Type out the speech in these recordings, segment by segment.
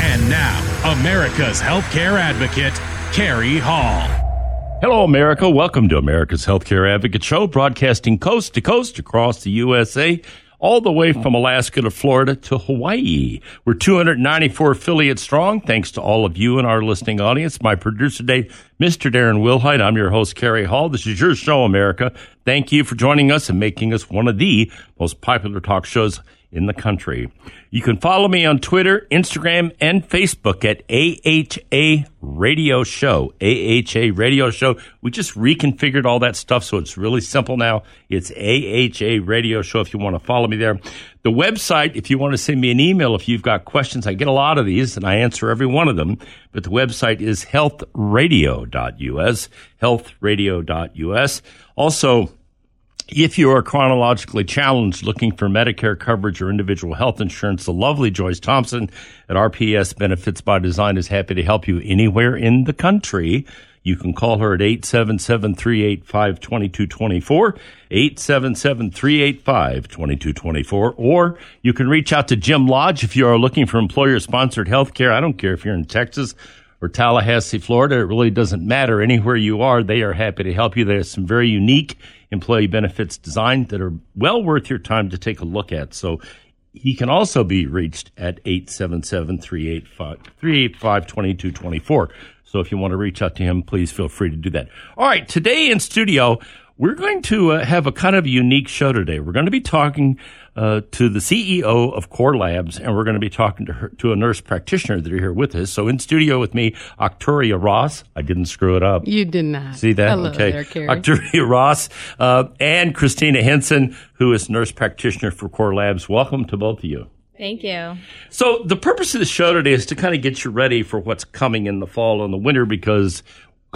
And now, America's Healthcare Advocate, Cary Hall. Hello, America. Welcome to America's Healthcare Advocate Show, broadcasting coast to coast across the USA, all the way from Alaska to Florida to Hawaii. We're 294 affiliates strong, thanks to all of you and our listening audience. My producer today, Mr. Darren Wilhite. I'm your host, Cary Hall. This is your show, America. Thank you for joining us and making us one of the most popular talk shows in the country. You can follow me on Twitter, Instagram, and Facebook at AHA Radio Show. AHA Radio Show. We just reconfigured all that stuff, so it's really simple now. It's AHA Radio Show if you want to follow me there. The website, if you want to send me an email, if you've got questions, I get a lot of these and I answer every one of them. But the website is healthradio.us, healthradio.us. Also, if you are chronologically challenged looking for Medicare coverage or individual health insurance, the lovely Joyce Thompson at RPS Benefits by Design is happy to help you anywhere in the country. You can call her at 877-385-2224, 877-385-2224, or you can reach out to Jim Lodge if you are looking for employer-sponsored health care. I don't care if you're in Texas or Tallahassee, Florida. It really doesn't matter. Anywhere you are, they are happy to help you. There's some very unique employee benefits designed that are well worth your time to take a look at. So he can also be reached at 877-385-2224. So if you want to reach out to him, please feel free to do that. All right, today in studio, we're going to uh, have a kind of unique show today. We're going to be talking uh, to the CEO of Kore Labs, and we're going to be talking to her, to a nurse practitioner that are here with us. So in studio with me, Okturia Ross. I didn't screw it up. You did not. See that? Hello okay. there, Cary. Octavia Ross uh, and Christina Hinson, who is nurse practitioner for Kore Labs. Welcome to both of you. Thank you. So the purpose of the show today is to kind of get you ready for what's coming in the fall and the winter because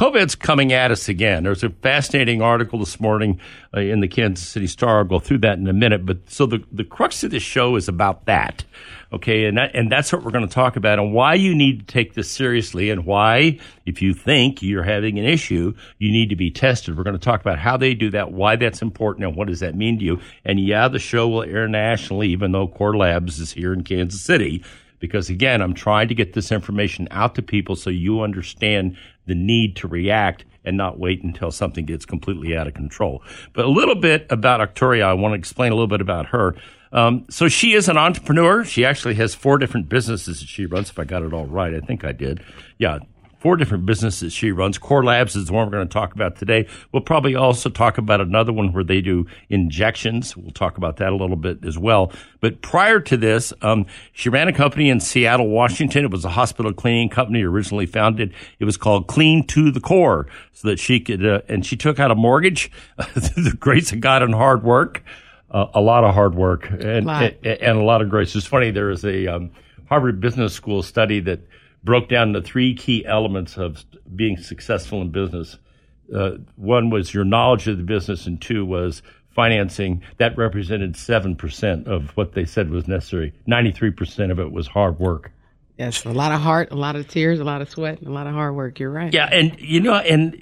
COVID's coming at us again. There's a fascinating article this morning uh, in the Kansas City Star. I'll go through that in a minute. But so the, the crux of this show is about that. Okay. And that, and that's what we're going to talk about and why you need to take this seriously and why, if you think you're having an issue, you need to be tested. We're going to talk about how they do that, why that's important, and what does that mean to you. And yeah, the show will air nationally, even though Kore Labs is here in Kansas City because again, I'm trying to get this information out to people so you understand the need to react and not wait until something gets completely out of control. But a little bit about Okturia, I want to explain a little bit about her. Um, so she is an entrepreneur. She actually has four different businesses that she runs. If I got it all right, I think I did. Yeah, four different businesses she runs. Kore Labs is the one we're going to talk about today. We'll probably also talk about another one where they do injections. We'll talk about that a little bit as well. But prior to this, um, she ran a company in Seattle, Washington. It was a hospital cleaning company originally founded. It was called Clean to the Core, so that she could, uh, and she took out a mortgage through the grace of God and hard work. Uh, a lot of hard work and, Lot. and, and a lot of grace. It's funny. There is a um, Harvard Business School study that broke down the three key elements of being successful in business. Uh, one was your knowledge of the business, and two was financing. That represented 7% of what they said was necessary. 93% of it was hard work. Yes, a lot of heart, a lot of tears, a lot of sweat, and a lot of hard work. You're right. Yeah, and you know, and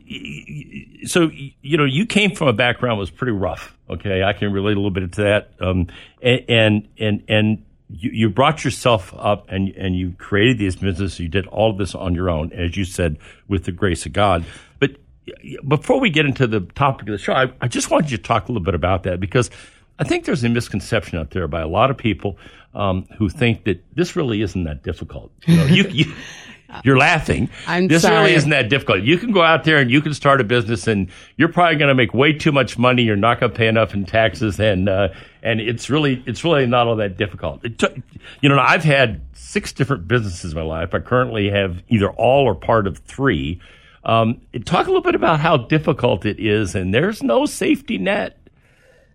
so you know, you came from a background that was pretty rough. Okay, I can relate a little bit to that. Um, and and and, and you, you brought yourself up, and and you created these businesses. You did all of this on your own, as you said, with the grace of God. But before we get into the topic of the show, I, I just wanted you to talk a little bit about that because I think there's a misconception out there by a lot of people um, who think that this really isn't that difficult. You know, you, you, You're laughing. I'm this sorry. really isn't that difficult. You can go out there and you can start a business, and you're probably going to make way too much money. You're not going to pay enough in taxes, and uh, and it's really it's really not all that difficult. Took, you know, I've had six different businesses in my life. I currently have either all or part of three. Um, talk a little bit about how difficult it is, and there's no safety net.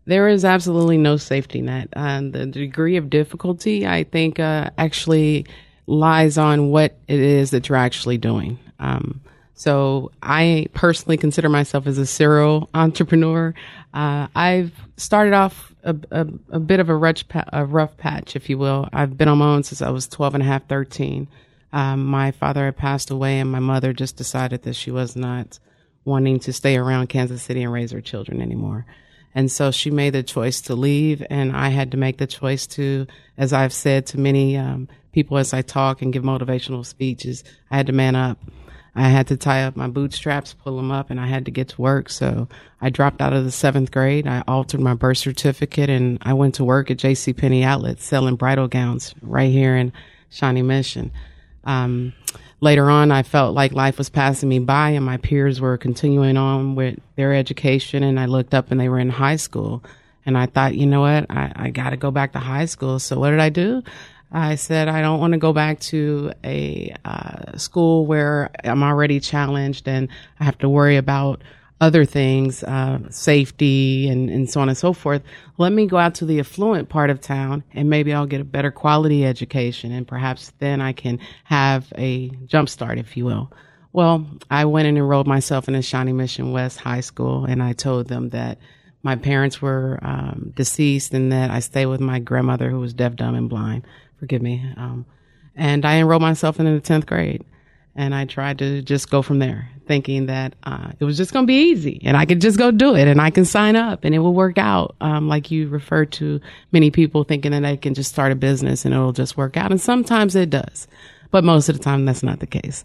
There is absolutely no safety net. Uh, the degree of difficulty, I think, uh, actually lies on what it is that you're actually doing. Um, so I personally consider myself as a serial entrepreneur. Uh, I've started off a, a, a bit of a rough, a rough patch, if you will. I've been on my own since I was 12 and a half, 13. Um, my father had passed away and my mother just decided that she was not wanting to stay around Kansas City and raise her children anymore. And so she made the choice to leave, and I had to make the choice to, as I've said to many um, people as I talk and give motivational speeches, I had to man up. I had to tie up my bootstraps, pull them up, and I had to get to work. So I dropped out of the seventh grade. I altered my birth certificate, and I went to work at J.C. Penney Outlet selling bridal gowns right here in Shawnee Mission. Um, later on, I felt like life was passing me by and my peers were continuing on with their education. And I looked up and they were in high school. And I thought, you know what? I, I got to go back to high school. So what did I do? I said, I don't want to go back to a uh, school where I'm already challenged and I have to worry about other things, uh, safety and, and so on and so forth. Let me go out to the affluent part of town and maybe I'll get a better quality education and perhaps then I can have a jump start, if you will. Well, I went and enrolled myself in Shawnee Mission West High School and I told them that my parents were um, deceased and that I stayed with my grandmother who was deaf, dumb, and blind. Forgive me. Um, and I enrolled myself in the 10th grade and I tried to just go from there, thinking that uh, it was just going to be easy, and I could just go do it, and I can sign up, and it will work out. Um, like you referred to, many people thinking that they can just start a business and it'll just work out, and sometimes it does, but most of the time that's not the case.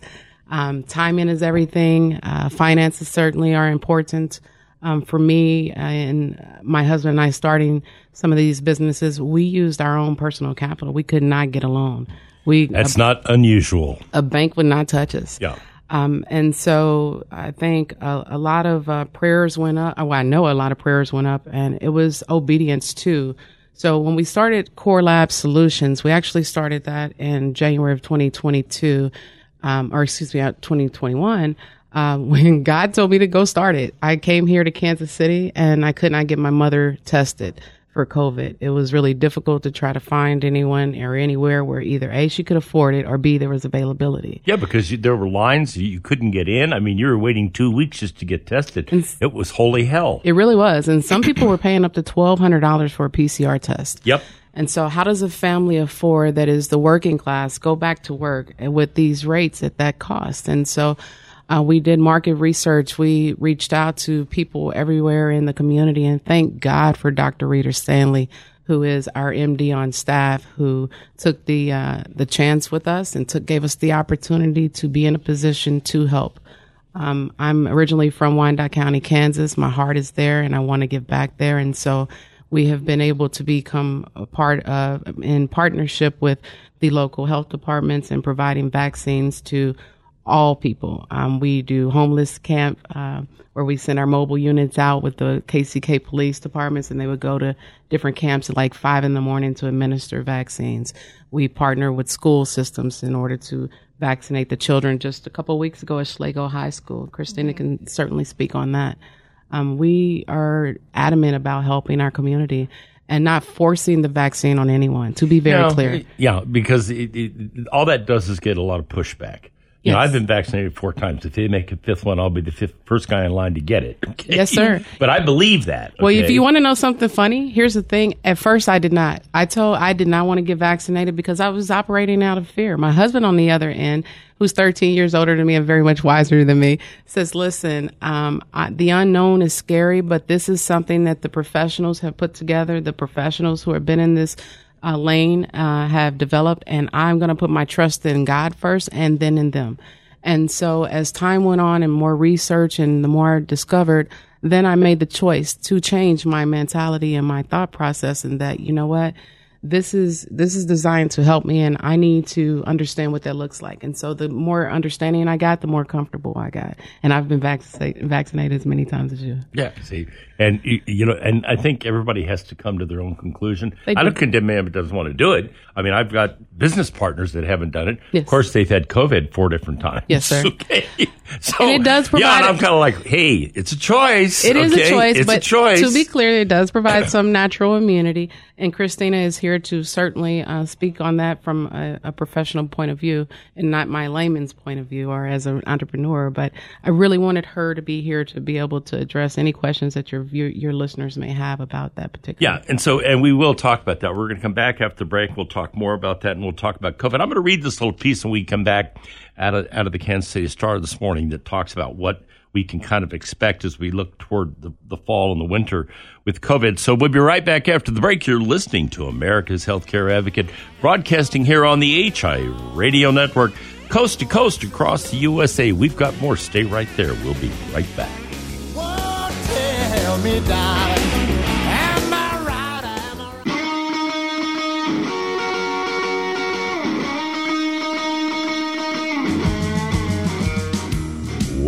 Um, timing is everything. Uh, finances certainly are important. Um, for me and my husband and I starting some of these businesses, we used our own personal capital. We could not get a loan. We That's not unusual. a bank would not touch us. Yeah. Um, and so I think a, a lot of uh, prayers went up. Well, I know a lot of prayers went up, and it was obedience too. So when we started Kore Lab Solutions, we actually started that in January of 2022, um, or excuse me, uh, 2021. Um, when God told me to go start it, I came here to Kansas City and I could not get my mother tested for COVID. It was really difficult to try to find anyone or anywhere where either A, she could afford it or B, there was availability. Yeah, because you, there were lines you, couldn't get in. I mean, you were waiting two weeks just to get tested. It was holy hell. It really was. And some people were paying up to $1,200 for a PCR test. Yep. And so, how does a family of four that is the working class go back to work with these rates at that cost? And so, uh, we did market research. We reached out to people everywhere in the community, and thank God for Dr. Rita Stanley, who is our MD on staff, who took the uh, the chance with us and took gave us the opportunity to be in a position to help. Um, I'm originally from Wyandotte County, Kansas. My heart is there, and I want to give back there. And so, we have been able to become a part of in partnership with the local health departments and providing vaccines to all people. Um, we do homeless camp uh, where we send our mobile units out with the KCK police departments, and they would go to different camps at like five in the morning to administer vaccines. We partner with school systems in order to vaccinate the children. Just a couple of weeks ago at Schlagle High School, Christina can certainly speak on that. Um, we are adamant about helping our community and not forcing the vaccine on anyone. To be very know, clear, Yeah, because it, it, all that does is get a lot of pushback. You know, I've been vaccinated four times. If they make a fifth one, I'll be the fifth, first guy in line to get it. Okay? Yes, sir. But I believe that. Well, if you want to know something funny, here's the thing. At first, I did not. I told I did not want to get vaccinated because I was operating out of fear. My husband, on the other end, who's 13 years older than me and very much wiser than me, says, "Listen, um, I, the unknown is scary, but this is something that the professionals have put together. The professionals who have been in this." Uh, lane uh, have developed, and I'm going to put my trust in God first, and then in them. And so as time went on and more research and the more I discovered, then I made the choice to change my mentality and my thought process and that, you know what? This is this is designed to help me and I need to understand what that looks like. And so the more understanding I got, the more comfortable I got. And I've been vaccinated vaccinated as many times as you. Yeah, see, and you, you know, and I think everybody has to come to their own conclusion. They I don't do. condemn anyone who doesn't want to do it. I mean, I've got business partners that haven't done it. Yes. Of course, they've had COVID four different times. Yes, sir. okay, so And it does Yeah, provide- and I'm kind of like, hey, it's a choice. It is okay? a choice, It's but a choice. to be clear, it does provide some natural immunity. And Christina is here to certainly uh, speak on that from a, a professional point of view and not my layman's point of view or as an entrepreneur. But I really wanted her to be here to be able to address any questions that your view, your listeners may have about that particular. Yeah, and so and we will talk about that. We're going to come back after the break. We'll talk more about that, and we'll talk about COVID. I'm going to read this little piece when we come back out of out of the Kansas City Star this morning that talks about what we can kind of expect as we look toward the, the fall and the winter with COVID. So we'll be right back after the break. You're listening to America's Healthcare Advocate, broadcasting here on the HI Radio Network, coast to coast across the USA. We've got more. Stay right there. We'll be right back. Tell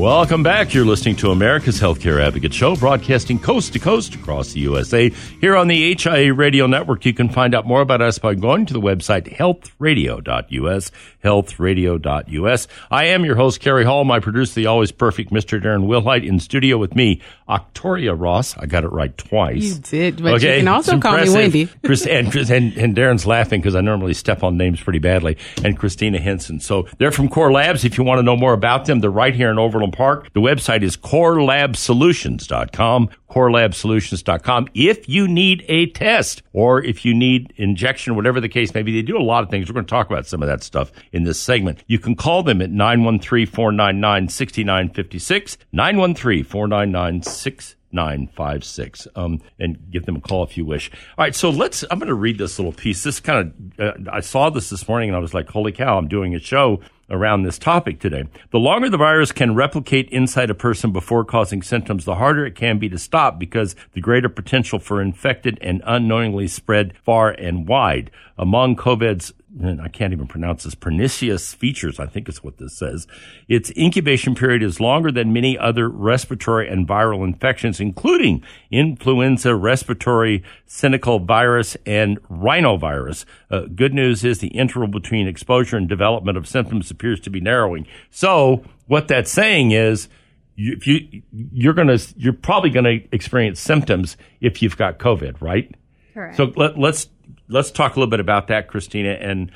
Welcome back. You're listening to America's Healthcare Advocate Show, broadcasting coast to coast across the USA. Here on the HIA Radio Network, you can find out more about us by going to the website healthradio.us, healthradio.us. I am your host, Cary Hall. My producer, the always perfect Mr. Darren Wilhite, in studio with me, Okturia Ross. I got it right twice. You did, but you can also call me. Wynde. Chris, and, Chris- and, and Darren's laughing because I normally step on names pretty badly. And Christina Hinson. So they're from Kore Labs. If you want to know more about them, they're right here in Overland Park. The website is korelabsolutions.com, korelabsolutions.com. If you need a test or if you need injection, whatever the case may be, they do a lot of things. We're going to talk about some of that stuff in this segment. You can call them at 913-499-6956, 913-499-6956. 956 um, and give them a call if you wish. All right, so let's. I'm going to read this little piece. This kind of, uh, I saw this this morning and I was like, holy cow, I'm doing a show around this topic today. The longer the virus can replicate inside a person before causing symptoms, the harder it can be to stop because the greater potential for infected and unknowingly spread far and wide. Among COVID's and I can't even pronounce this, pernicious features, I think is what this says. Its incubation period is longer than many other respiratory and viral infections, including influenza, respiratory syncytial virus, and rhinovirus. Uh, good news is the interval between exposure and development of symptoms appears to be narrowing. So what that's saying is, you, if you you're gonna you're probably gonna experience symptoms if you've got COVID, right? Correct. So let, let's let's talk a little bit about that, Christina, and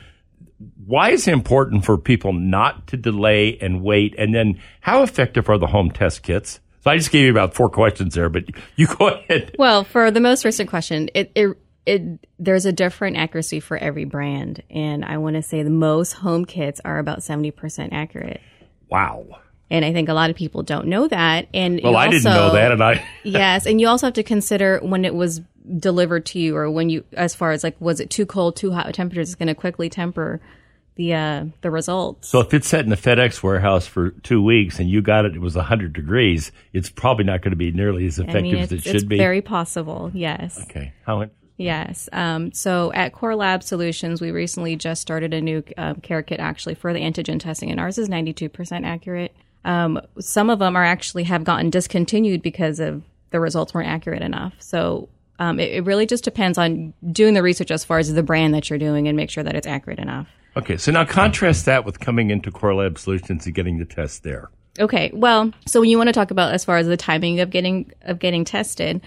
why is it important for people not to delay and wait? And then, how effective are the home test kits? So I just gave you about four questions there, but you go ahead. Well, for the most recent question, it, it it there's a different accuracy for every brand, and I want to say the most home kits are about seventy percent accurate. Wow. And I think a lot of people don't know that. And Well, I didn't know that, and I yes, and you also have to consider when it was delivered to you, or when you, as far as like, was it too cold, too hot temperatures? is going to quickly temper the uh, the results. so if it's set in the FedEx warehouse for two weeks and you got it, it was hundred degrees, it's probably not going to be nearly as effective I mean, as it should be. very possible. Yes. okay. How? it- Yes. Um, so at Kore Lab Solutions, we recently just started a new um, care kit actually for the antigen testing, and ours is 92% accurate. Um, some of them are actually have gotten discontinued because of the results weren't accurate enough. So um, it, it really just depends on doing the research as far as the brand that you're doing and make sure that it's accurate enough. Okay. So now contrast that with coming into Kore Lab Solutions and getting the test there. Okay, well, so when you want to talk about as far as the timing of getting of getting tested,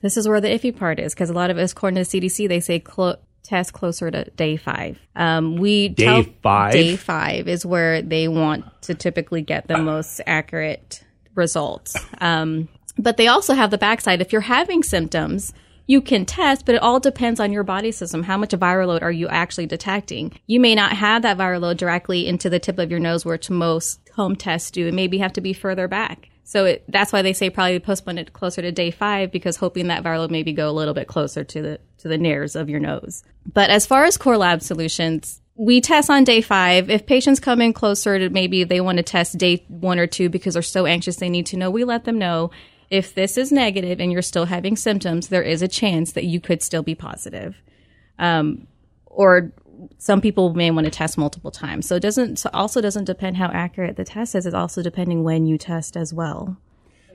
this is where the iffy part is because a lot of us, according to the CDC, they say clo- test closer to day five. Um, we Day tell- five? Day five is where they want to typically get the most accurate results. Um, but they also have the backside. If you're having symptoms, you can test, but it all depends on your body system. How much viral load are you actually detecting? You may not have that viral load directly into the tip of your nose, which most home tests do. It maybe have to be further back. So it, that's why they say probably postpone it closer to day five because hoping that viral load maybe go a little bit closer to the to the nares of your nose. But as far as Kore lab solutions, we test on day five. If patients come in closer to maybe they want to test day one or two because they're so anxious they need to know, we let them know if this is negative and you're still having symptoms, there is a chance that you could still be positive. Um, or some people may want to test multiple times. So it doesn't so also doesn't depend how accurate the test is. It's also depending when you test as well.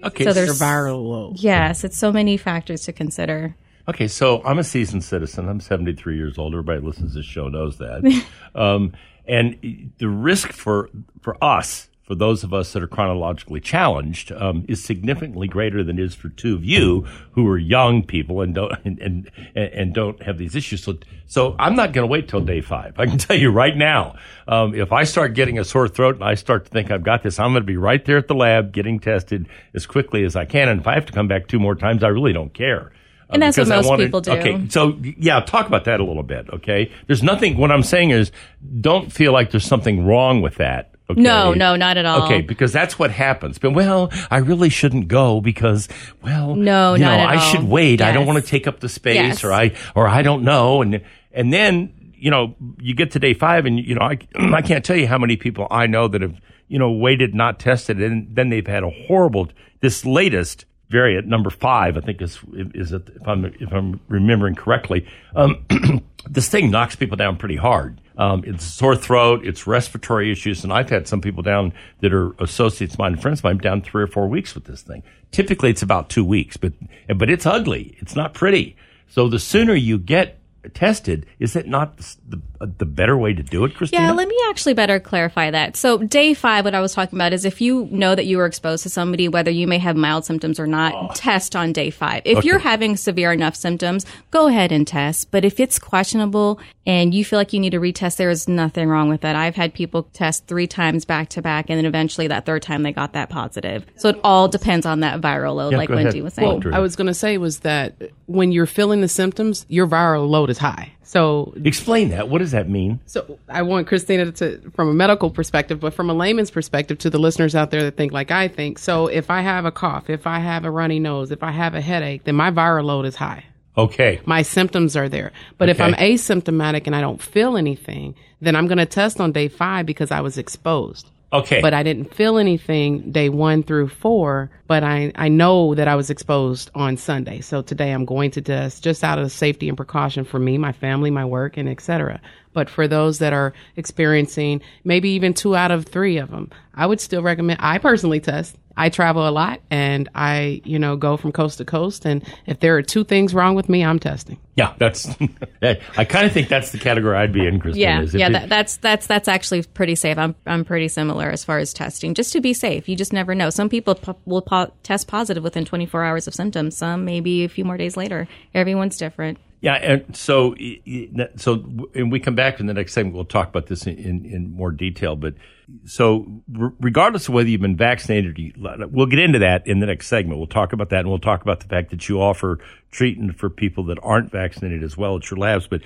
Okay, So there's Viral load. yes, it's so many factors to consider. Okay, so I'm a seasoned citizen. I'm 73 years old. Everybody listens to this show knows that. um, and the risk for for us, for those of us that are chronologically challenged, um, is significantly greater than it is for two of you who are young people and don't and and, and don't have these issues. So so I'm not going to wait till day five. I can tell you right now, um, if I start getting a sore throat and I start to think I've got this, I'm going to be right there at the lab getting tested as quickly as I can. And if I have to come back two more times, I really don't care. And that's what most wanted- people do. Okay, so yeah, talk about that a little bit. Okay, there's nothing. What I'm saying is, don't feel like there's something wrong with that. Okay? No, no, not at all. Okay, because that's what happens. But well, I really shouldn't go because well, No, you know, I all. should wait. I don't want to take up the space, Yes. or I or I don't know, and and then you know you get to day five, and you know I I can't tell you how many people I know that have you know waited, not tested, and then they've had a horrible. This latest variant, number five, I think is is it, if I'm if I'm remembering correctly. Um, this thing knocks people down pretty hard. Um, it's sore throat, it's respiratory issues, and I've had some people down that are associates of mine and friends of mine down three or four weeks with this thing. Typically, it's about two weeks, but but it's ugly. It's not pretty. So the sooner you get tested, is it not the the, uh, the better way to do it, Christina? Yeah, let me actually better clarify that. So, day five, what I was talking about is if you know that you were exposed to somebody, whether you may have mild symptoms or not, test on day five. If you're having severe enough symptoms, go ahead and test. But if it's questionable and you feel like you need to retest, there is nothing wrong with that. I've had people test three times back to back, and then eventually that third time they got that positive. So, it all depends on that viral load, Yeah, like go ahead. Wynde was saying. Well, I was going to say was that when you're feeling the symptoms, your viral load is high. So Explain that. What does that mean? So I want Christina to, from a medical perspective, but from a layman's perspective, to the listeners out there that think like I think. So if I have a cough, if I have a runny nose, if I have a headache, then my viral load is high. Okay. My symptoms are there. But if I'm asymptomatic and I don't feel anything, then I'm going to test on day five because I was exposed. Okay. But I didn't feel anything day one through four, but I, I know that I was exposed on Sunday. So today I'm going to test just out of safety and precaution for me, my family, my work, and et cetera. But for those that are experiencing maybe even two out of three of them, I would still recommend, I personally test. I travel a lot and I, you know, go from coast to coast. And if there are two things wrong with me, I'm testing. yeah, that's. I kind of think that's the category I'd be in, Christina. Yeah, is yeah, that, that's that's that's actually pretty safe. I'm I'm pretty similar as far as testing, just to be safe. You just never know. Some people po- will po- test positive within 24 hours of symptoms. Some maybe a few more days later. Everyone's different. Yeah, and so so and we come back in the next segment. We'll talk about this in, in, in more detail. But so regardless of whether you've been vaccinated, we'll get into that in the next segment. We'll talk about that, and we'll talk about the fact that you offer treatment for people that aren't vaccinated as well at your labs. But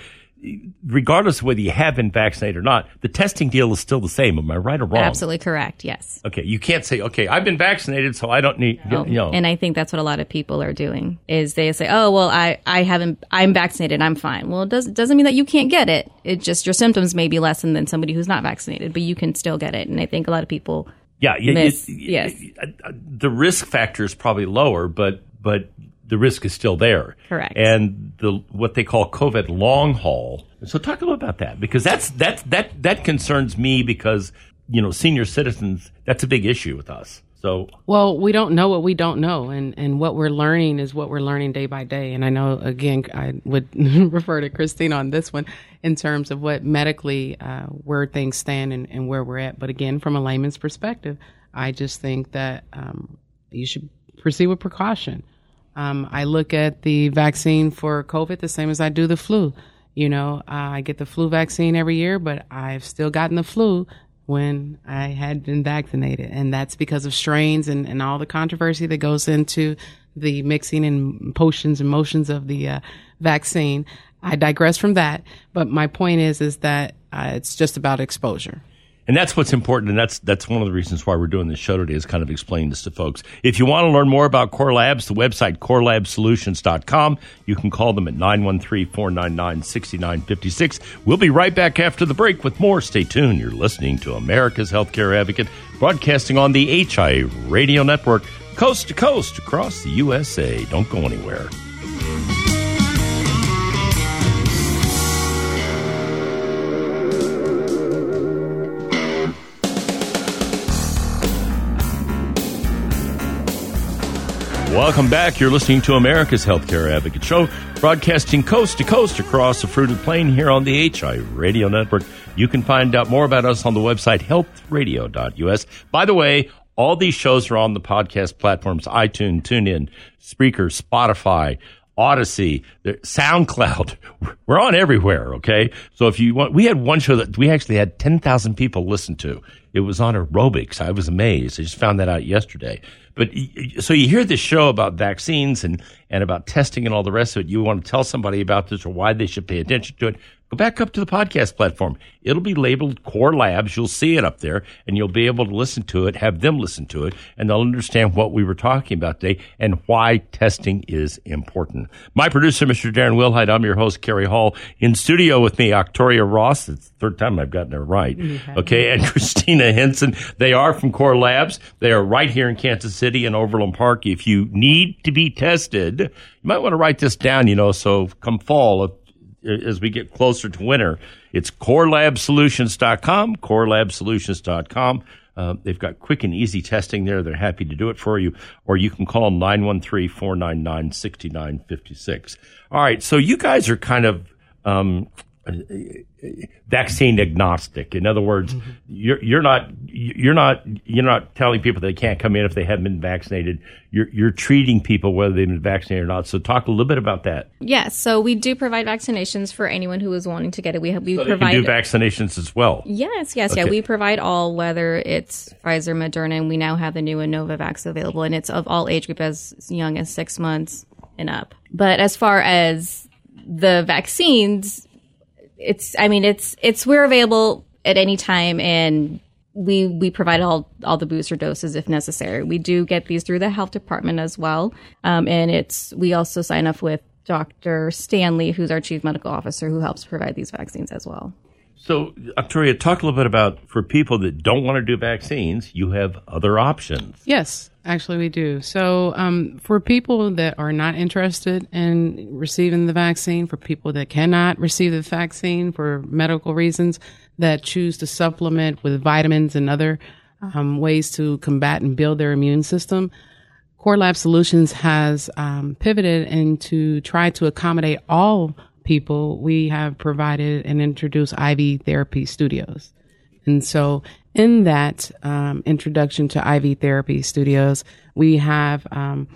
regardless of whether you have been vaccinated or not, the testing deal is still the same. Am I right or wrong? Absolutely correct. Yes. Okay, you can't say, okay, I've been vaccinated, so I don't need. You know, And I think that's what a lot of people are doing is they say, "Oh, well, I, I haven't, I'm vaccinated, I'm fine." Well, it does, doesn't mean that you can't get it. It just your symptoms may be lessened than somebody who's not vaccinated, but you can still get it. And I think a lot of people Yeah, Miss- yes. uh, The risk factor is probably lower, but but the risk is still there. Correct. And the what they call COVID long haul. So talk a little about that because that's that's that that concerns me because you know senior citizens that's a big issue with us. So Well, we don't know what we don't know, and, and what we're learning is what we're learning day by day. And I know, again, I would refer to Christine on this one in terms of what medically uh, where things stand and, and where we're at. But again, from a layman's perspective, I just think that um, you should proceed with precaution. Um, I look at the vaccine for COVID the same as I do the flu. You know, uh, I get the flu vaccine every year, but I've still gotten the flu when I had been vaccinated. And that's because of strains and, and all the controversy that goes into the mixing and potions and motions of the uh, vaccine. I digress from that. But my point is, is that uh, it's just about exposure. And that's what's important, and that's that's one of the reasons why we're doing this show today is kind of explaining this to folks. If you want to learn more about Kore Labs, the website korelabsolutions.com. You can call them at 913-499-6956. We'll be right back after the break with more. Stay tuned. You're listening to America's Healthcare Advocate, broadcasting on the HI Radio Network, coast to coast across the USA. Don't go anywhere. Welcome back. You're listening to America's Healthcare Advocate Show, broadcasting coast to coast across the fruited plain here on the HI Radio Network. You can find out more about us on the website healthradio.us. By the way, all these shows are on the podcast platforms iTunes, TuneIn, Spreaker, Spotify, Odyssey, SoundCloud. We're on everywhere, okay? So if you want, we had one show that we actually had 10,000 people listen to. It was on aerobics. I was amazed. I just found that out yesterday. But so you hear this show about vaccines and, and about testing and all the rest of it. You want to tell somebody about this or why they should pay attention to it. Go back up to the podcast platform. It'll be labeled Kore Labs. You'll see it up there and you'll be able to listen to it, have them listen to it, and they'll understand what we were talking about today and why testing is important. My producer, Mr. Darren Wilhite, I'm your host, Cary Hall. In studio with me, Okturia Ross. It's the third time I've gotten it right. Okay. And Christina Hinson. They are from Kore Labs. They are right here in Kansas City and Overland Park. If you need to be tested, you might want to write this down, you know, so come fall, if as we get closer to winter. It's korelabsolutions.com, korelabsolutions.com. Uh, they've got quick and easy testing there. They're happy to do it for you. Or you can call 913 499 6956. All right. So you guys are kind of um, Uh, uh, vaccine agnostic. In other words, mm-hmm. you're, you're not you're not you're not telling people that they can't come in if they haven't been vaccinated. You're you're treating people whether they've been vaccinated or not. So talk a little bit about that. Yes, so we do provide vaccinations for anyone who is wanting to get it. We have, we So provide do vaccinations as well. Yes, yes, yeah. We provide all, whether it's Pfizer, Moderna, and we now have the new Novavax available, and it's of all age group as young as six months and up. But as far as the vaccines, it's, I mean, it's, it's, we're available at any time and we, we provide all, all the booster doses if necessary. We do get these through the health department as well. Um, and it's, we also sign up with Dr. Stanley, who's our chief medical officer, who helps provide these vaccines as well. So, Victoria, talk a little bit about for people that don't want to do vaccines, you have other options. Yes, actually, we do. So, um, for people that are not interested in receiving the vaccine, for people that cannot receive the vaccine for medical reasons, that choose to supplement with vitamins and other um, ways to combat and build their immune system, Kore Lab Solutions has um, pivoted and to try to accommodate all people. We have provided and introduced IV therapy studios. And so, in that um, introduction to IV therapy studios, we have um,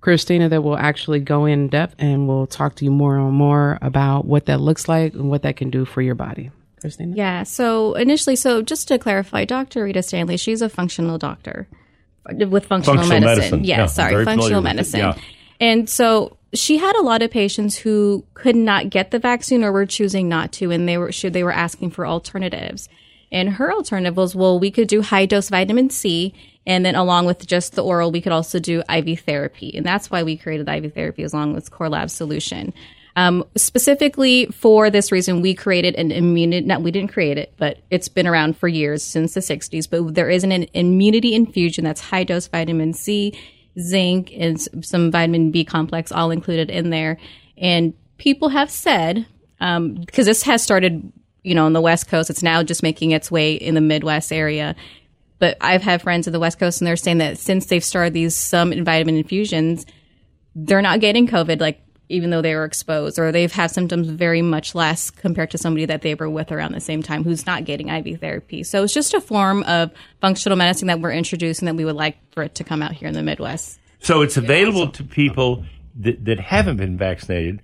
Christina that will actually go in depth and will talk to you more and more about what that looks like and what that can do for your body. Christina? Yeah. So initially, so just to clarify, Dr. Rita Stanley, she's a functional doctor with functional, Functional medicine. medicine. Yeah, Yeah, sorry, functional familiar with it. medicine. Yeah. And so she had a lot of patients who could not get the vaccine or were choosing not to, and they were they were asking for alternatives. And her alternative was, well, we could do high dose vitamin C, and then along with just the oral, we could also do IV therapy, and that's why we created the IV therapy along with Kore Lab solution. Um, specifically for this reason, we created an immunity. Not we didn't create it, but it's been around for years since the '60s. But there is an, an immunity infusion that's high dose vitamin C, zinc, and some vitamin B complex all included in there. And people have said um, because this has started, you know, on the West Coast. It's now just making its way in the Midwest area. But I've had friends in the West Coast, and they're saying that since they've started these some vitamin infusions, they're not getting COVID, like even though they were exposed, or they've had symptoms very much less compared to somebody that they were with around the same time who's not getting IV therapy. So it's just a form of functional medicine that we're introducing that we would like for it to come out here in the Midwest. So it's available to people that, that haven't been vaccinated.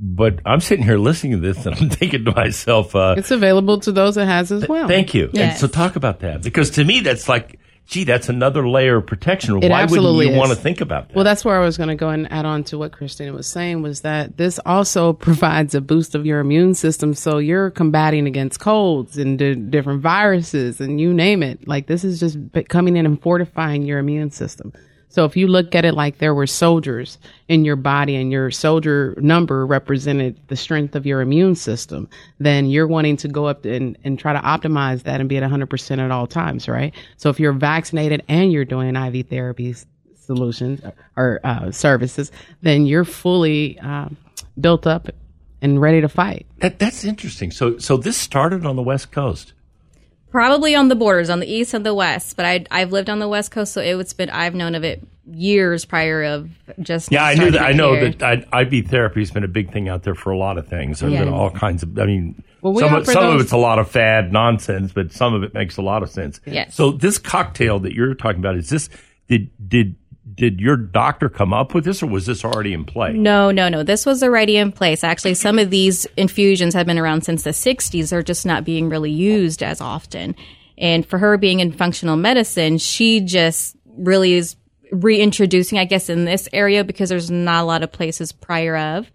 But I'm sitting here listening to this and I'm thinking to myself, uh, It's available to those that has as well. thank you. And so talk about that because to me, that's like, gee, that's another layer of protection. It Why wouldn't you is. want to think about that? Well, that's where I was going to go and add on to what Christina was saying was that this also provides a boost of your immune system. So you're combating against colds and di- different viruses and you name it. Like this is just coming in and fortifying your immune system. So if you look at it like there were soldiers in your body and your soldier number represented the strength of your immune system, then you're wanting to go up and, and try to optimize that and be at 100% at all times, right? So if you're vaccinated and you're doing IV therapies, solutions or uh, services, then you're fully um, built up and ready to fight. That, that's interesting. So, so this started on the West Coast. Probably on the borders, on the east and the west, but I, I've lived on the west coast, so it's been I've known of it years prior of just Yeah, I knew that. I starting know care. that I, IV therapy has been a big thing out there for a lot of things. There's been all kinds of. I mean, Well, we some, of, offer some of it's a lot of fad nonsense, but some of it makes a lot of sense. Yes. So this cocktail that you're talking about is this? Did did did your doctor come up with this, or was this already in play? No, no, no. This was already in place. Actually, some of these infusions have been around since the 60s. They're just not being really used as often. And for her being in functional medicine, she just really is reintroducing, I guess, in this area because there's not a lot of places prior of.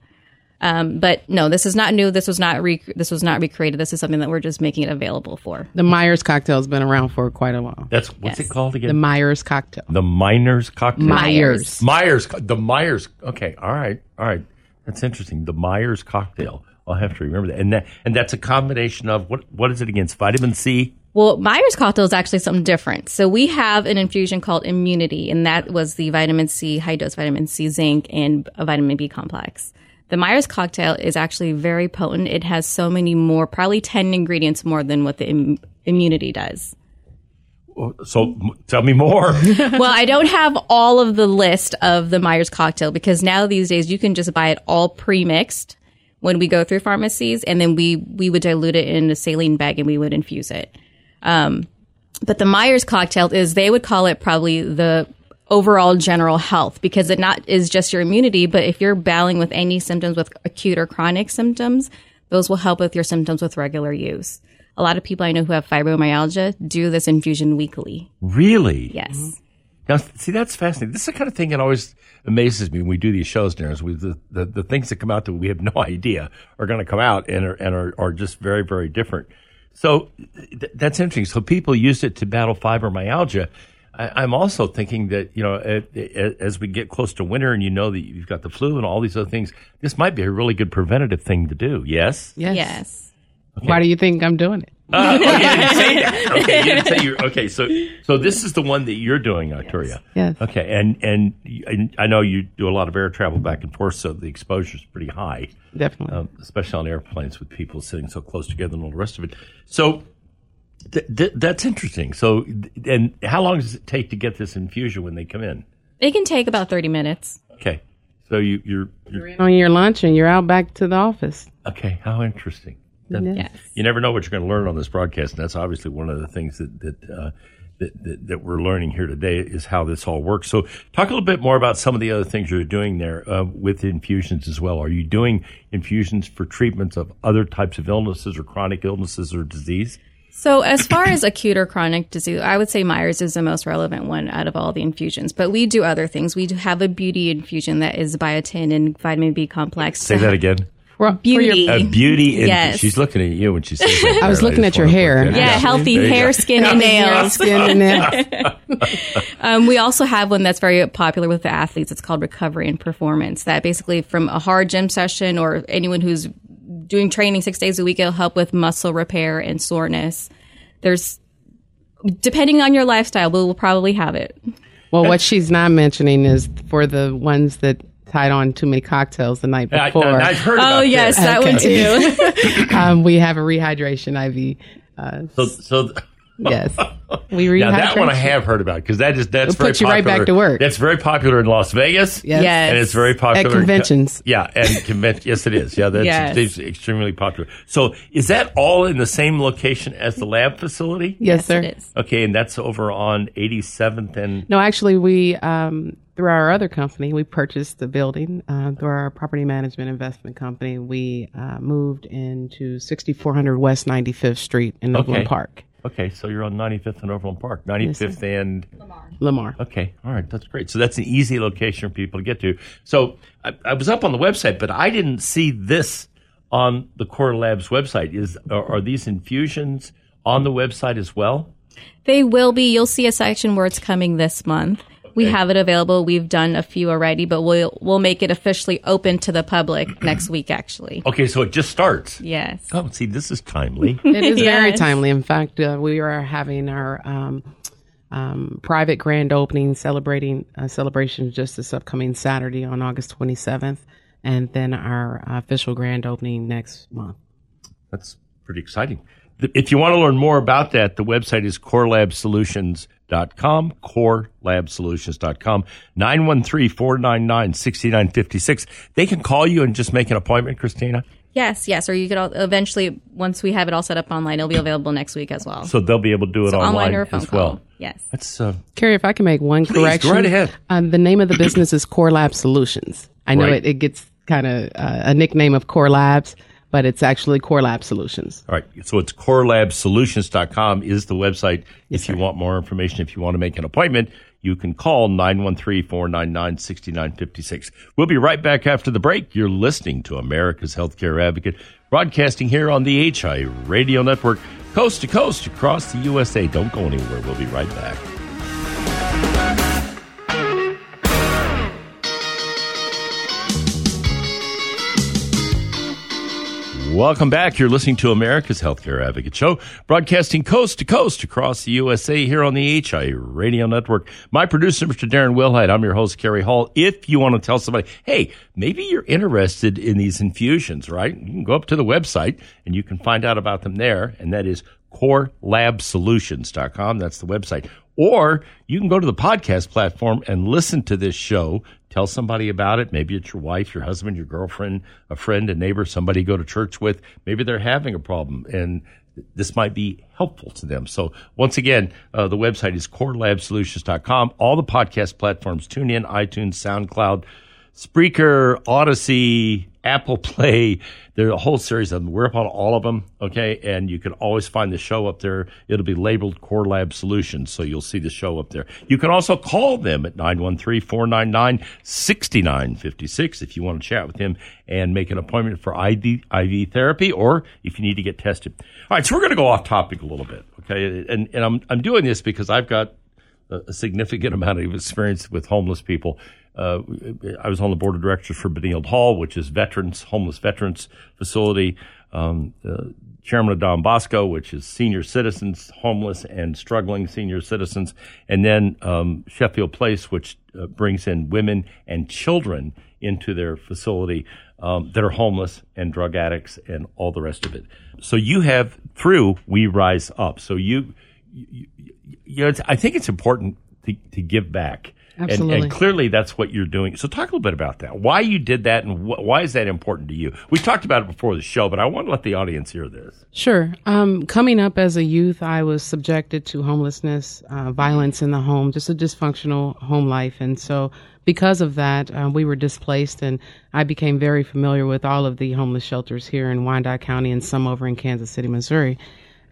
Um, but no, this is not new. This was not re- this was not recreated. This is something that we're just making it available for. The Myers cocktail has been around for quite a while. That's what's Yes. it called again? The? Myers cocktail. The, Miners cocktail. Myers. Myers. co- The Myers. Okay. All right. All right. That's interesting. The Myers cocktail. I'll have to remember that. And that and that's a combination of what what is it against vitamin C? Well, Myers cocktail is actually something different. So we have an infusion called Immunity, and that was the vitamin C, high dose vitamin C, zinc, and a vitamin B complex. The Myers cocktail is actually very potent. It has so many more, probably 10 ingredients more than what the Im- Immunity does. So tell me more. well, I don't have all of the list of the Myers cocktail because now these days you can just buy it all pre-mixed when we go through pharmacies, and then we we would dilute it in a saline bag and we would infuse it. Um, but the Myers cocktail is they would call it probably the overall general health because it not is just your immunity, but if you're battling with any symptoms with acute or chronic symptoms, those will help with your symptoms with regular use. A lot of people I know who have fibromyalgia do this infusion weekly. really? Yes. Mm-hmm. Now, see, that's fascinating. This is the kind of thing that always amazes me when we do these shows, Darren. We the, the, the things that come out that we have no idea are going to come out and are, and are, are just very, very different. So th- that's interesting. So people use it to battle fibromyalgia. I, I'm also thinking that, you know, a- a- as we get close to winter and you know that you've got the flu and all these other things, this might be a really good preventative thing to do. Yes? Yes. Yes. Why do you think I'm doing it? Uh, oh, you didn't say that. Okay, you didn't say you Okay, so so this is the one that you're doing, Victoria. Yes. Okay, and and and I know you do a lot of air travel back and forth, so the exposure is pretty high, Definitely. um, especially on airplanes with people sitting so close together and all the rest of it. So th- th- that's interesting. So, and how long does it take to get this infusion when they come in? It can take about 30 minutes. Okay, so you you're, you're on your lunch and you're out back to the office. okay. How interesting. That- Yes. You never know what you're going to learn on this broadcast, and that's obviously one of the things that that, uh, that that that we're learning here today is how this all works. So, talk a little bit more about some of the other things you're doing there uh, with infusions as well. Are you doing infusions for treatments of other types of illnesses or chronic illnesses or disease? So, as far as acute or chronic disease, I would say Myers is the most relevant one out of all the infusions. But we do other things. We do have a beauty infusion that is biotin and vitamin B complex. Say that again. For, for Beauty. A beauty. In, Yes. She's looking at you when she says that. I was looking just at your hair. point that Yeah, healthy hair, skin, and nails. Skin and nails. Um, we also have one that's very popular with the athletes. It's called Recovery and Performance. That basically, from a hard gym session or anyone who's doing training six days a week, it'll help with muscle repair and soreness. There's, depending on your lifestyle, we will probably have it. Well, what she's not mentioning is for the ones that tied on too many cocktails the night I, before. I, have heard about Oh yes, this. that one too. um, we have a rehydration IV. Uh, So, so yes, we rehydrate. Now that one I have heard about because that is that's It'll very put you right back to work. That's very popular in Las Vegas. Yes. Yes. and it's very popular At conventions. Yeah, and convention. yes, it is. Yeah, that's Yes. it's extremely popular. So, is that all in the same location as the lab facility? Yes, sir. It is. Okay, and that's over on 87th and No, actually, we um, through our other company, we purchased the building uh, through our property management investment company. We uh, moved into 6400 West 95th Street in Overland Okay. Park, okay. So you're on 95th and Overland Park, 95th and Lamar. Okay, all right, that's great. So that's an easy location for people to get to. So I, I was up on the website, but I didn't see this on the Kore Labs website. Is are, are these infusions on the website as well? They will be. You'll see a section where it's coming this month. We have it available. We've done a few already, but we'll we'll make it officially open to the public next week. Actually, Okay, so it just starts. yes. Oh, see, this is timely. It is very timely. In fact, uh, we are having our um, um, private grand opening, celebrating uh, celebration just this upcoming Saturday on August 27th, and then our official grand opening next month. That's pretty exciting. if you want to learn more about that, the website is korelabsolutions.com, korelabsolutions.com, 913-499-6956. They can call you and just make an appointment, Christina. Yes, yes. Or you could all, eventually, once we have it all set up online, it'll be available next week as well. So they'll be able to do it So online, or phone as call. Yes. That's uh, Cary, if I can make one Please, go correction. right ahead. Um, the name of the business is Kore Lab Solutions. I know Right. it, it gets kind of uh, a nickname of Kore Labs, but it's actually Kore Lab Solutions. All right. So it's korelabsolutions.com is the website. if you want more information, if you want to make an appointment, you can call 913-499-6956. We'll be right back after the break. You're listening to America's Healthcare Advocate, broadcasting here on the HI Radio Network, coast to coast across the USA. Don't go anywhere. We'll be right back. Welcome back. You're listening to America's Healthcare Advocate Show, broadcasting coast to coast across the USA here on the HI Radio Network. My producer, Mr. Darren Wilhite. I'm your host, Cary Hall. If you want to tell somebody, hey, maybe you're interested in these infusions, right? You can go up to the website and you can find out about them there, and that is korelabsolutions.com. That's the website. Or you can go to the podcast platform and listen to this show. Tell somebody about it. Maybe it's your wife, your husband, your girlfriend, a friend, a neighbor, somebody you go to church with. Maybe they're having a problem and this might be helpful to them. So once again, uh, the website is korelabsolutions.com. All the podcast platforms, tune in, iTunes, SoundCloud, Spreaker, Odyssey, Apple Play. There's a whole series of them. We're up on all of them, okay? And you can always find the show up there. It'll be labeled Kore Lab Solutions, so you'll see the show up there. You can also call them at 913-499-6956 if you want to chat with him and make an appointment for IV, IV therapy or if you need to get tested. All right, so we're going to go off topic a little bit, okay? And, and I'm, I'm doing this because I've got a a significant amount of experience with homeless people. Uh, I was on the board of directors for Benilde Hall, which is veterans, homeless veterans facility. Um, uh, chairman of Don Bosco, which is senior citizens, homeless and struggling senior citizens, and then um, Sheffield Place, which uh, brings in women and children into their facility um, that are homeless and drug addicts and all the rest of it. So you have through We Rise Up. So you you, you know, I think it's important to, to give back. And, Absolutely. and clearly that's what you're doing. So talk a little bit about that. Why you did that and wh- why is that important to you? We talked about it before the show, but I want to let the audience hear this. Sure. Um, coming up as a youth, I was subjected to homelessness, uh, violence in the home, just a dysfunctional home life. And so, because of that, uh, we were displaced, and I became very familiar with all of the homeless shelters here in Wyandotte County and some over in Kansas City, Missouri.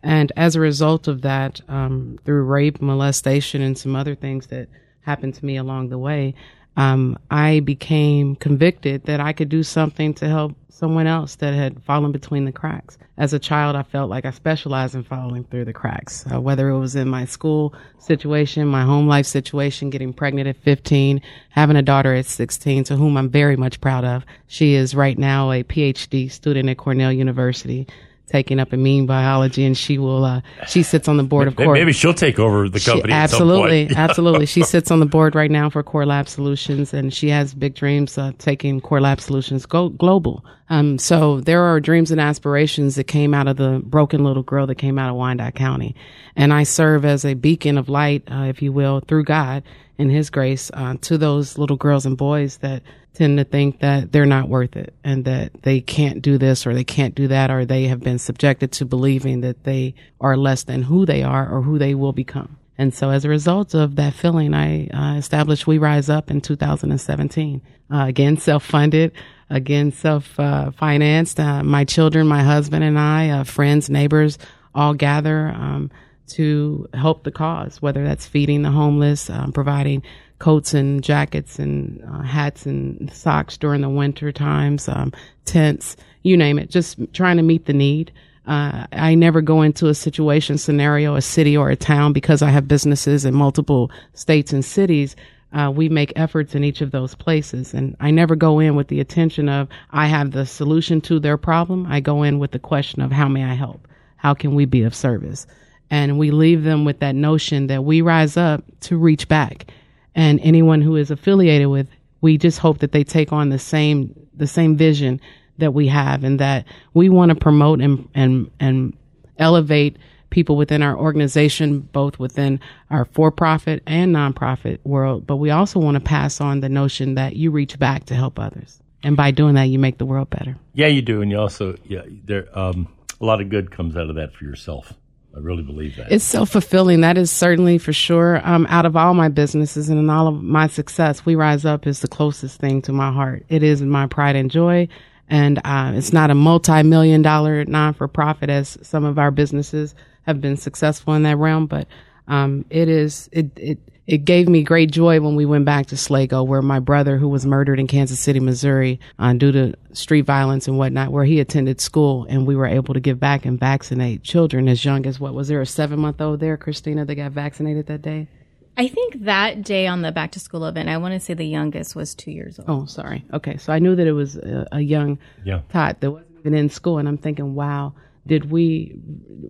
And as a result of that, um, through rape, molestation, and some other things that happened to me along the way, um, I became convicted that I could do something to help someone else that had fallen between the cracks. As a child, I felt like I specialized in falling through the cracks, uh, whether it was in my school situation, my home life situation, getting pregnant at 15, having a daughter at 16, to whom I'm very much proud of. She is right now a PhD student at Cornell University. Taking up immune biology, and she will. Uh, she sits on the board of Maybe- Kore. Maybe she'll take over the She- company. at some absolutely, absolutely. She sits on the board right now for Kore Lab Solutions, and she has big dreams uh, taking Kore Lab Solutions go- global. Um, so there are dreams and aspirations that came out of the broken little girl that came out of Wyandotte County, and I serve as a beacon of light, uh, if you will, through God and His grace uh, to those little girls and boys that tend to think that they're not worth it and that they can't do this or they can't do that or they have been subjected to believing that they are less than who they are or who they will become. And so as a result of that feeling, I uh, established We Rise Up in 2017. Uh, again, self-funded, again, self-financed. Uh, my children, my husband and I, uh, friends, neighbors, all gather um, to help the cause, whether that's feeding the homeless, um, providing coats and jackets and uh, hats and socks during the winter times, um, tents, you name it, just trying to meet the need. Uh, I never go into a situation, scenario, a city or a town because I have businesses in multiple states and cities. Uh, we make efforts in each of those places. And I never go in with the intention of, I have the solution to their problem. I go in with the question of, how may I help? How can we be of service? And we leave them with that notion that we rise up to reach back. And anyone who is affiliated with, we just hope that they take on the same, the same vision that we have and that we want to promote and, and, and elevate people within our organization, both within our for profit and nonprofit world. But we also want to pass on the notion that you reach back to help others. And by doing that, you make the world better. Yeah, you do, and you also yeah, there um, a lot of good comes out of that for yourself. I really believe that. It's self fulfilling. That is certainly for sure. Um, out of all my businesses and in all of my success, We Rise Up is the closest thing to my heart. It is my pride and joy. And uh, it's not a multi million dollar non for profit as some of our businesses have been successful in that realm, but um, it is it it it gave me great joy when we went back to Schlagle, where my brother, who was murdered in Kansas City, Missouri, uh, due to street violence and whatnot, where he attended school, and we were able to give back and vaccinate children as young as what was there a seven month old there, Christina, that got vaccinated that day. I think that day on the back to school event, I want to say the youngest was two years old. Oh, sorry. Okay, so I knew that it was a, a young Yeah. tot that wasn't even in school, and I'm thinking, wow, did we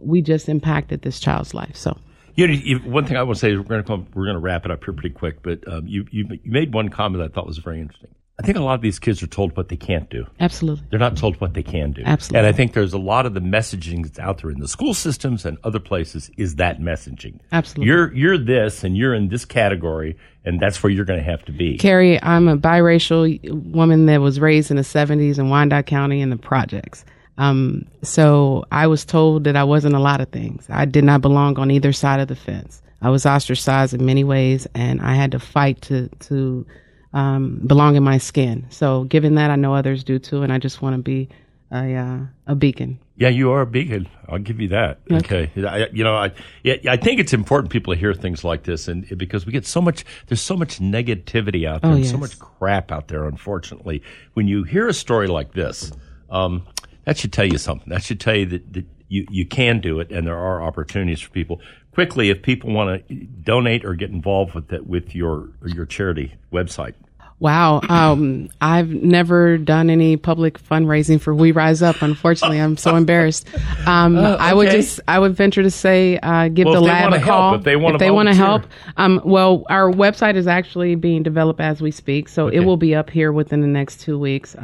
we just impacted this child's life? So You know, you, one thing I want to say is we're going to we're going to wrap it up here pretty quick. But um, you, you you made one comment that I thought was very interesting. I think a lot of these kids are told what they can't do. absolutely, They're not told what they can do. Absolutely. And I think there's a lot of the messaging that's out there in the school systems and other places is that messaging. Absolutely. You're you're this and you're in this category and that's where you're going to have to be. Cary, I'm a biracial woman that was raised in the 70s in Wyandotte County in the projects. Um, so I was told that I wasn't a lot of things. I did not belong on either side of the fence. I was ostracized in many ways, and I had to fight to to um, belong in my skin. So, given that, I know others do too, and I just want to be a uh, a beacon. Yeah, you are a beacon. I'll give you that. Okay, I, you know, I yeah, I think it's important people to hear things like this, and because we get so much, there's so much negativity out there, Oh, and so much crap out there. Unfortunately, when you hear a story like this, um, that should tell you something. That should tell you that, that you you can do it, and there are opportunities for people. Quickly, if people want to donate or get involved with that with your your charity website, Wow. Um, I've never done any public fundraising for We Rise Up. Unfortunately, I'm so embarrassed. Um, I would just, I would venture to say, uh, give Well, the lab a call. help, if they wanna wanna help. Um, well, our website is actually being developed as we speak, so Okay. it will be up here within the next two weeks.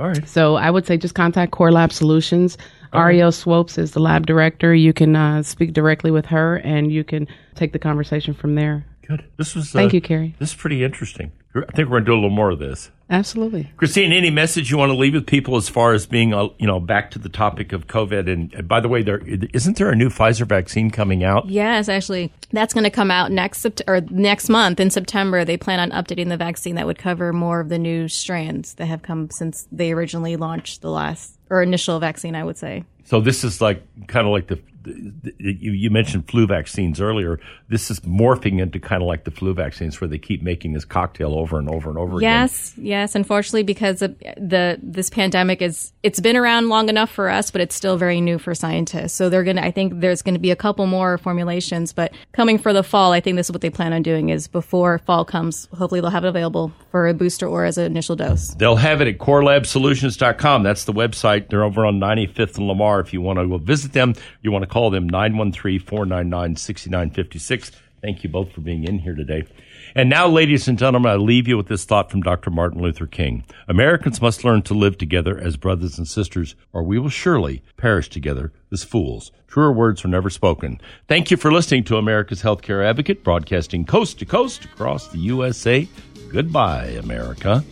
All right. so I would say just contact Kore Lab Solutions. Ariel Swopes is the lab director. You can uh, speak directly with her, and you can take the conversation from there. Good. This was. Thank uh, you, Cary. This is pretty interesting. I think we're going to do a little more of this. Absolutely. Christine, any message you want to leave with people as far as being, uh, you know, back to the topic of COVID? And, and by the way, there isn't there a new Pfizer vaccine coming out? Yes, actually, that's going to come out next Sept- or next month in September. They plan on updating the vaccine that would cover more of the new strands that have come since they originally launched the last or initial vaccine. I would say. So this is like kind of like the, the, the you, mentioned flu vaccines earlier. This is morphing into kind of like the flu vaccines, where they keep making this cocktail over and over and over again. Yes, yes. Unfortunately, because of the this pandemic is it's been around long enough for us, but it's still very new for scientists. So they're gonna. I think there's going to be a couple more formulations, but coming for the fall, I think this is what they plan on doing. Is before fall comes, hopefully they'll have it available for a booster or as an initial dose. They'll have it at korelabsolutions.com. That's the website. They're over on 95th and Lamar. If you want to go visit them, you want to call them 913-499-6956. Thank you both for being in here today. And now, ladies and gentlemen, I leave you with this thought from Dr. Martin Luther King. Americans must learn to live together as brothers and sisters, or we will surely perish together as fools. Truer words were never spoken. Thank you for listening to America's Healthcare Advocate, broadcasting coast to coast across the USA. Goodbye, America.